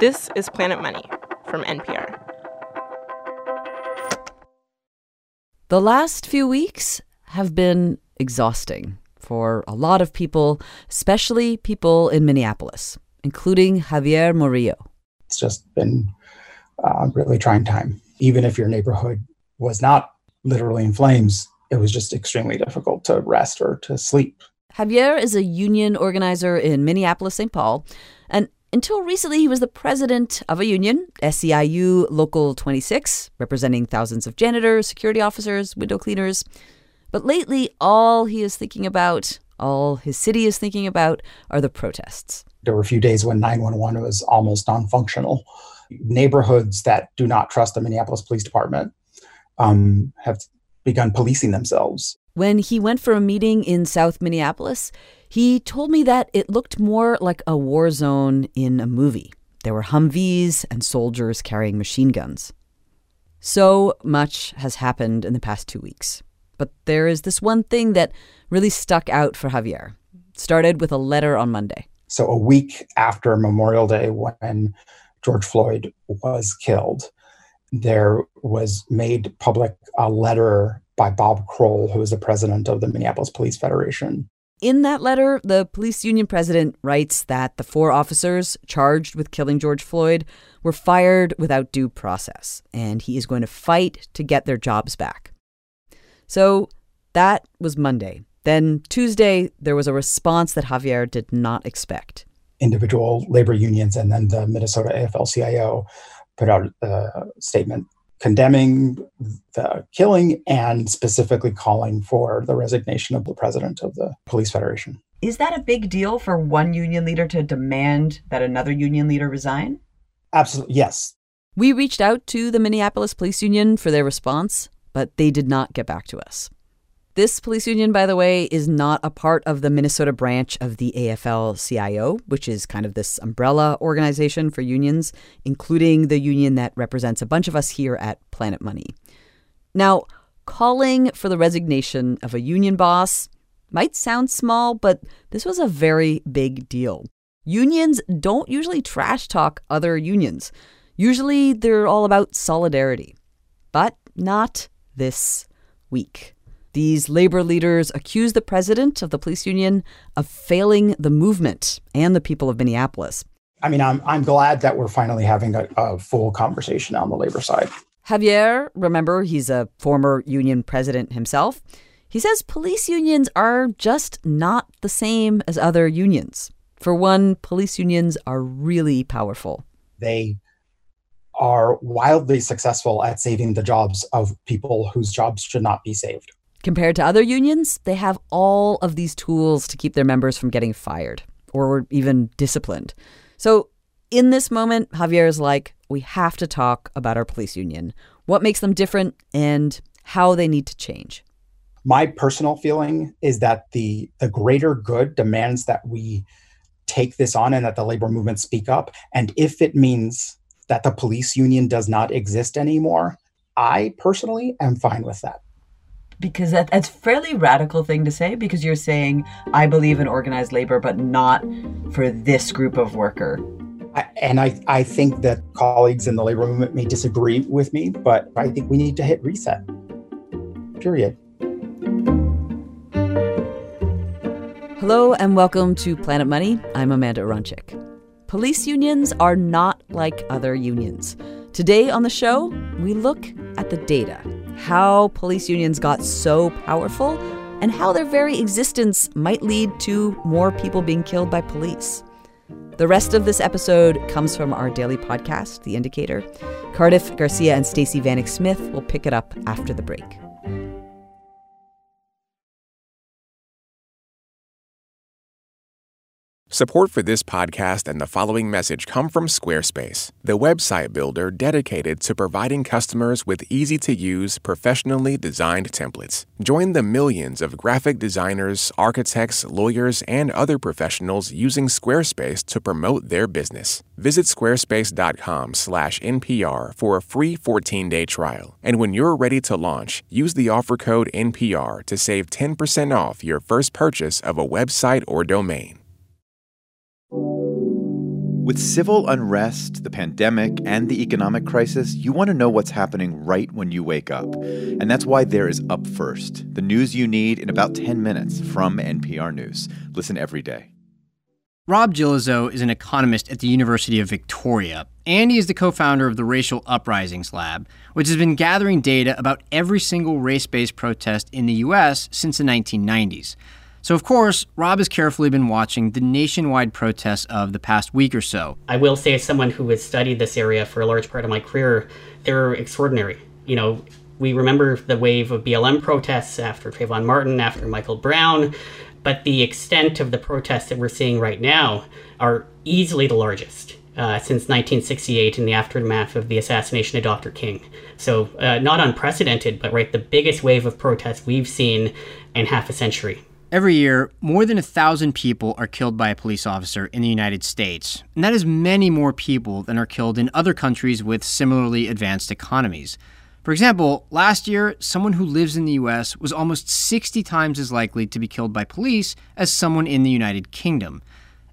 This is Planet Money from NPR. The last few weeks have been exhausting for a lot of people, especially people in Minneapolis, including Javier Morillo. It's just been a really trying time. Even if your neighborhood was not literally in flames, it was just extremely difficult to rest or to sleep. Javier is a union organizer in Minneapolis, St. Paul, and until recently, he was the president of a union, SEIU Local 26, representing thousands of janitors, security officers, window cleaners. But lately, all he is thinking about, all his city is thinking about, are the protests. There were a few days when 911 was almost non functional. Neighborhoods that do not trust the Minneapolis Police Department um, have begun policing themselves. When he went for a meeting in South Minneapolis, he told me that it looked more like a war zone in a movie. There were Humvees and soldiers carrying machine guns. So much has happened in the past two weeks. But there is this one thing that really stuck out for Javier. Started with a letter on Monday. So, a week after Memorial Day, when George Floyd was killed, there was made public a letter by Bob Kroll, who is the president of the Minneapolis Police Federation. In that letter, the police union president writes that the four officers charged with killing George Floyd were fired without due process, and he is going to fight to get their jobs back. So that was Monday. Then Tuesday, there was a response that Javier did not expect. Individual labor unions and then the Minnesota AFL CIO put out a statement condemning the killing and specifically calling for the resignation of the president of the police federation. Is that a big deal for one union leader to demand that another union leader resign? Absolutely, yes. We reached out to the Minneapolis Police Union for their response, but they did not get back to us. This police union, by the way, is not a part of the Minnesota branch of the AFL CIO, which is kind of this umbrella organization for unions, including the union that represents a bunch of us here at Planet Money. Now, calling for the resignation of a union boss might sound small, but this was a very big deal. Unions don't usually trash talk other unions. Usually they're all about solidarity, but not this week. These labor leaders accuse the president of the police union of failing the movement and the people of Minneapolis. I mean, I'm, I'm glad that we're finally having a, a full conversation on the labor side. Javier, remember, he's a former union president himself. He says police unions are just not the same as other unions. For one, police unions are really powerful. They are wildly successful at saving the jobs of people whose jobs should not be saved. Compared to other unions, they have all of these tools to keep their members from getting fired or even disciplined. So, in this moment, Javier is like, we have to talk about our police union, what makes them different, and how they need to change. My personal feeling is that the, the greater good demands that we take this on and that the labor movement speak up. And if it means that the police union does not exist anymore, I personally am fine with that because that, that's fairly radical thing to say because you're saying I believe in organized labor, but not for this group of worker. I, and I, I think that colleagues in the labor movement may disagree with me, but I think we need to hit reset. Period. Hello and welcome to Planet Money. I'm Amanda Aronczyk. Police unions are not like other unions. Today on the show, we look at the data how police unions got so powerful, and how their very existence might lead to more people being killed by police. The rest of this episode comes from our daily podcast, The Indicator. Cardiff Garcia and Stacey Vanek Smith will pick it up after the break. Support for this podcast and the following message come from Squarespace, the website builder dedicated to providing customers with easy to use, professionally designed templates. Join the millions of graphic designers, architects, lawyers, and other professionals using Squarespace to promote their business. Visit squarespace.com/npr for a free 14-day trial. And when you're ready to launch, use the offer code NPR to save 10% off your first purchase of a website or domain. With civil unrest, the pandemic, and the economic crisis, you want to know what's happening right when you wake up. And that's why there is Up First, the news you need in about 10 minutes from NPR News. Listen every day. Rob Gillezeau is an economist at the University of Victoria, and he is the co founder of the Racial Uprisings Lab, which has been gathering data about every single race based protest in the U.S. since the 1990s. So, of course, Rob has carefully been watching the nationwide protests of the past week or so. I will say, as someone who has studied this area for a large part of my career, they're extraordinary. You know, we remember the wave of BLM protests after Trayvon Martin, after Michael Brown, but the extent of the protests that we're seeing right now are easily the largest. Uh, since 1968 in the aftermath of the assassination of Dr. King. So, uh, not unprecedented, but right, the biggest wave of protests we've seen in half a century. Every year, more than a thousand people are killed by a police officer in the United States, and that is many more people than are killed in other countries with similarly advanced economies. For example, last year, someone who lives in the US was almost 60 times as likely to be killed by police as someone in the United Kingdom.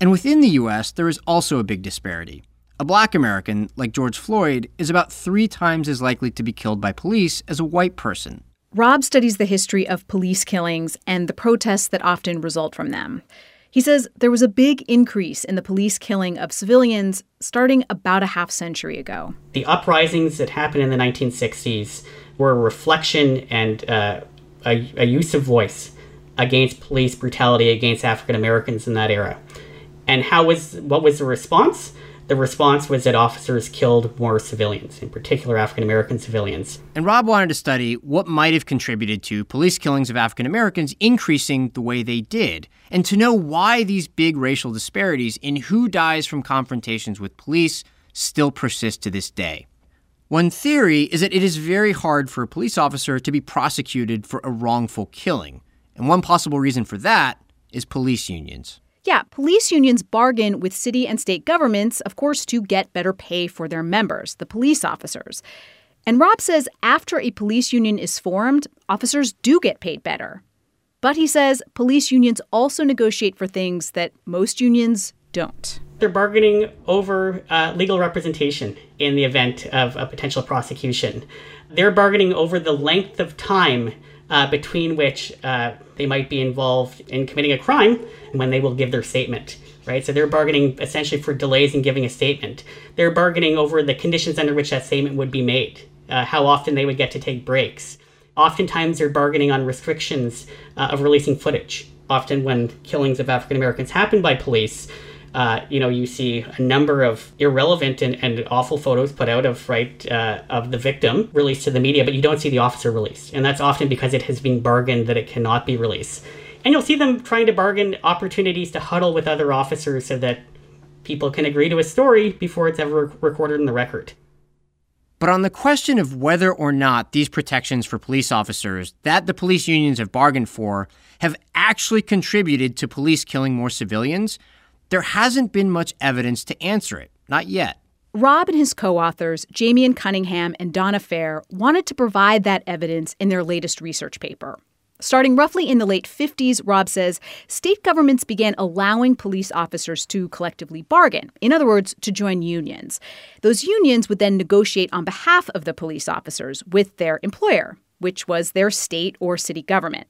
And within the US, there is also a big disparity. A black American, like George Floyd, is about three times as likely to be killed by police as a white person. Rob studies the history of police killings and the protests that often result from them. He says there was a big increase in the police killing of civilians starting about a half century ago. The uprisings that happened in the 1960s were a reflection and uh, a, a use of voice against police brutality against African Americans in that era. And how was what was the response? The response was that officers killed more civilians, in particular African American civilians. And Rob wanted to study what might have contributed to police killings of African Americans increasing the way they did, and to know why these big racial disparities in who dies from confrontations with police still persist to this day. One theory is that it is very hard for a police officer to be prosecuted for a wrongful killing. And one possible reason for that is police unions. Yeah, police unions bargain with city and state governments, of course, to get better pay for their members, the police officers. And Rob says after a police union is formed, officers do get paid better. But he says police unions also negotiate for things that most unions don't. They're bargaining over uh, legal representation in the event of a potential prosecution. They're bargaining over the length of time uh, between which uh, they might be involved in committing a crime and when they will give their statement, right? So they're bargaining essentially for delays in giving a statement. They're bargaining over the conditions under which that statement would be made, uh, how often they would get to take breaks. Oftentimes, they're bargaining on restrictions uh, of releasing footage. Often, when killings of African Americans happen by police, uh, you know, you see a number of irrelevant and, and awful photos put out of right uh, of the victim released to the media, but you don't see the officer released, and that's often because it has been bargained that it cannot be released. And you'll see them trying to bargain opportunities to huddle with other officers so that people can agree to a story before it's ever recorded in the record. But on the question of whether or not these protections for police officers that the police unions have bargained for have actually contributed to police killing more civilians, there hasn't been much evidence to answer it, not yet. Rob and his co authors, Jamein Cunningham and Donna Feir, wanted to provide that evidence in their latest research paper. Starting roughly in the late 50s, Rob says state governments began allowing police officers to collectively bargain, in other words, to join unions. Those unions would then negotiate on behalf of the police officers with their employer, which was their state or city government.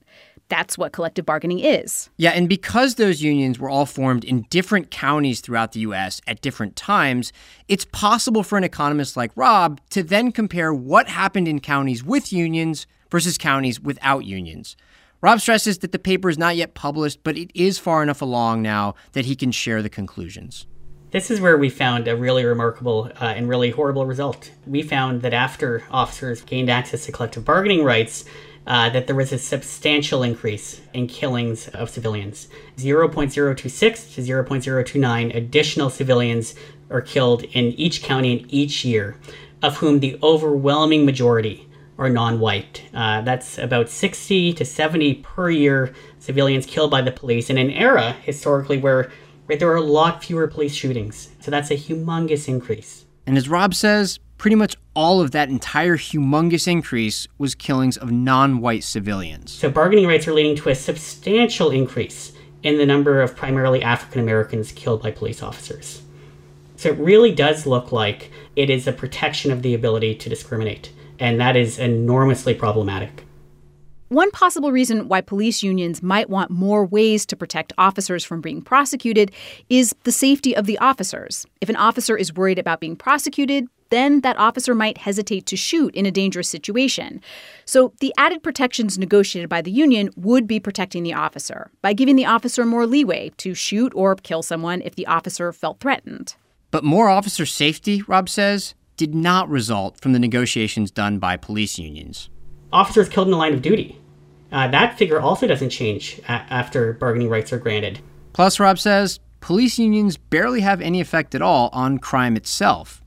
That's what collective bargaining is. Yeah, and because those unions were all formed in different counties throughout the US at different times, it's possible for an economist like Rob to then compare what happened in counties with unions versus counties without unions. Rob stresses that the paper is not yet published, but it is far enough along now that he can share the conclusions. This is where we found a really remarkable uh, and really horrible result. We found that after officers gained access to collective bargaining rights, uh, that there was a substantial increase in killings of civilians. 0.026 to 0.029 additional civilians are killed in each county in each year, of whom the overwhelming majority are non white. Uh, that's about 60 to 70 per year civilians killed by the police in an era historically where right, there are a lot fewer police shootings. So that's a humongous increase. And as Rob says, pretty much all of that entire humongous increase was killings of non white civilians. So bargaining rights are leading to a substantial increase in the number of primarily African Americans killed by police officers. So it really does look like it is a protection of the ability to discriminate. And that is enormously problematic. One possible reason why police unions might want more ways to protect officers from being prosecuted is the safety of the officers. If an officer is worried about being prosecuted, then that officer might hesitate to shoot in a dangerous situation. So, the added protections negotiated by the union would be protecting the officer by giving the officer more leeway to shoot or kill someone if the officer felt threatened. But more officer safety, Rob says, did not result from the negotiations done by police unions. Officers killed in the line of duty. Uh, that figure also doesn't change a- after bargaining rights are granted. Plus, Rob says, police unions barely have any effect at all on crime itself.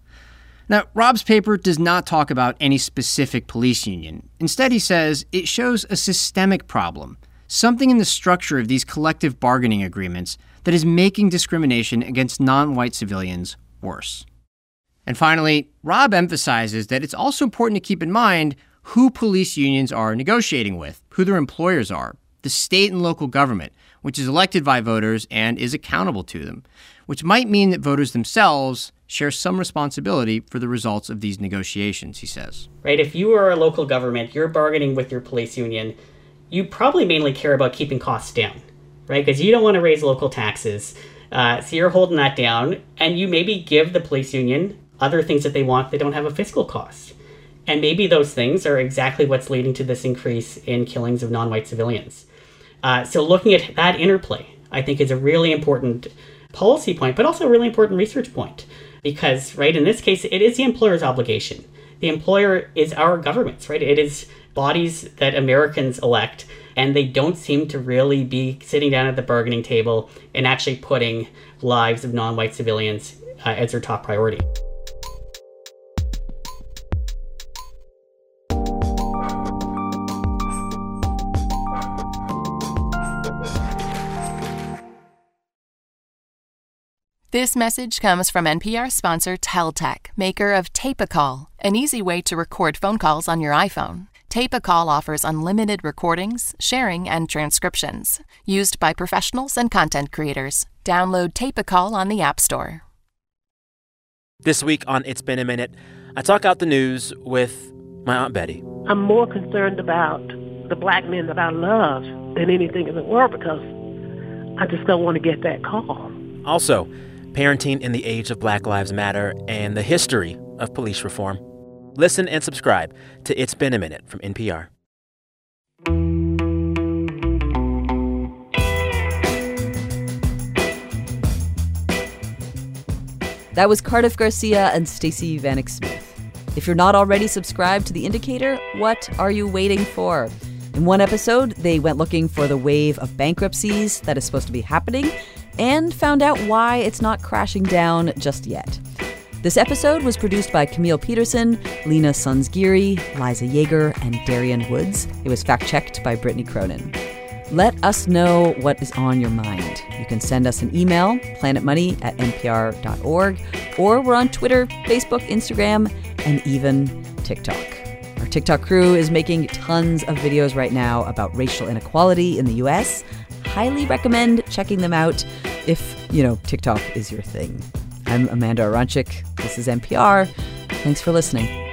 Now, Rob's paper does not talk about any specific police union. Instead, he says it shows a systemic problem, something in the structure of these collective bargaining agreements that is making discrimination against non white civilians worse. And finally, Rob emphasizes that it's also important to keep in mind who police unions are negotiating with, who their employers are, the state and local government, which is elected by voters and is accountable to them, which might mean that voters themselves share some responsibility for the results of these negotiations, he says. Right? If you are a local government, you're bargaining with your police union, you probably mainly care about keeping costs down, right? Because you don't want to raise local taxes. Uh, so you're holding that down, and you maybe give the police union other things that they want that don't have a fiscal cost. And maybe those things are exactly what's leading to this increase in killings of non white civilians. Uh, so, looking at that interplay, I think, is a really important policy point, but also a really important research point. Because, right, in this case, it is the employer's obligation. The employer is our governments, right? It is bodies that Americans elect, and they don't seem to really be sitting down at the bargaining table and actually putting lives of non white civilians uh, as their top priority. This message comes from NPR sponsor Teltech, maker of Tape-A-Call, an easy way to record phone calls on your iPhone. Tape-A-Call offers unlimited recordings, sharing, and transcriptions, used by professionals and content creators. Download Tape-A-Call on the App Store. This week on It's Been a Minute, I talk out the news with my Aunt Betty. I'm more concerned about the black men that I love than anything in the world because I just don't want to get that call. Also, parenting in the age of Black Lives Matter and the history of police reform. Listen and subscribe to It's Been a Minute from NPR. That was Cardiff Garcia and Stacey Vanek Smith. If you're not already subscribed to The Indicator, what are you waiting for? In one episode, they went looking for the wave of bankruptcies that is supposed to be happening and found out why it's not crashing down just yet. This episode was produced by Camille Petersen, Leena Sanzgiri, Liza Yeager, and Darian Woods. It was fact checked by Brittany Cronin. Let us know what is on your mind. You can send us an email, planetmoney at npr.org, or we're on Twitter, Facebook, Instagram, and even TikTok. Our TikTok crew is making tons of videos right now about racial inequality in the US. Highly recommend checking them out if, you know, TikTok is your thing. I'm Amanda Aronczyk. This is NPR. Thanks for listening.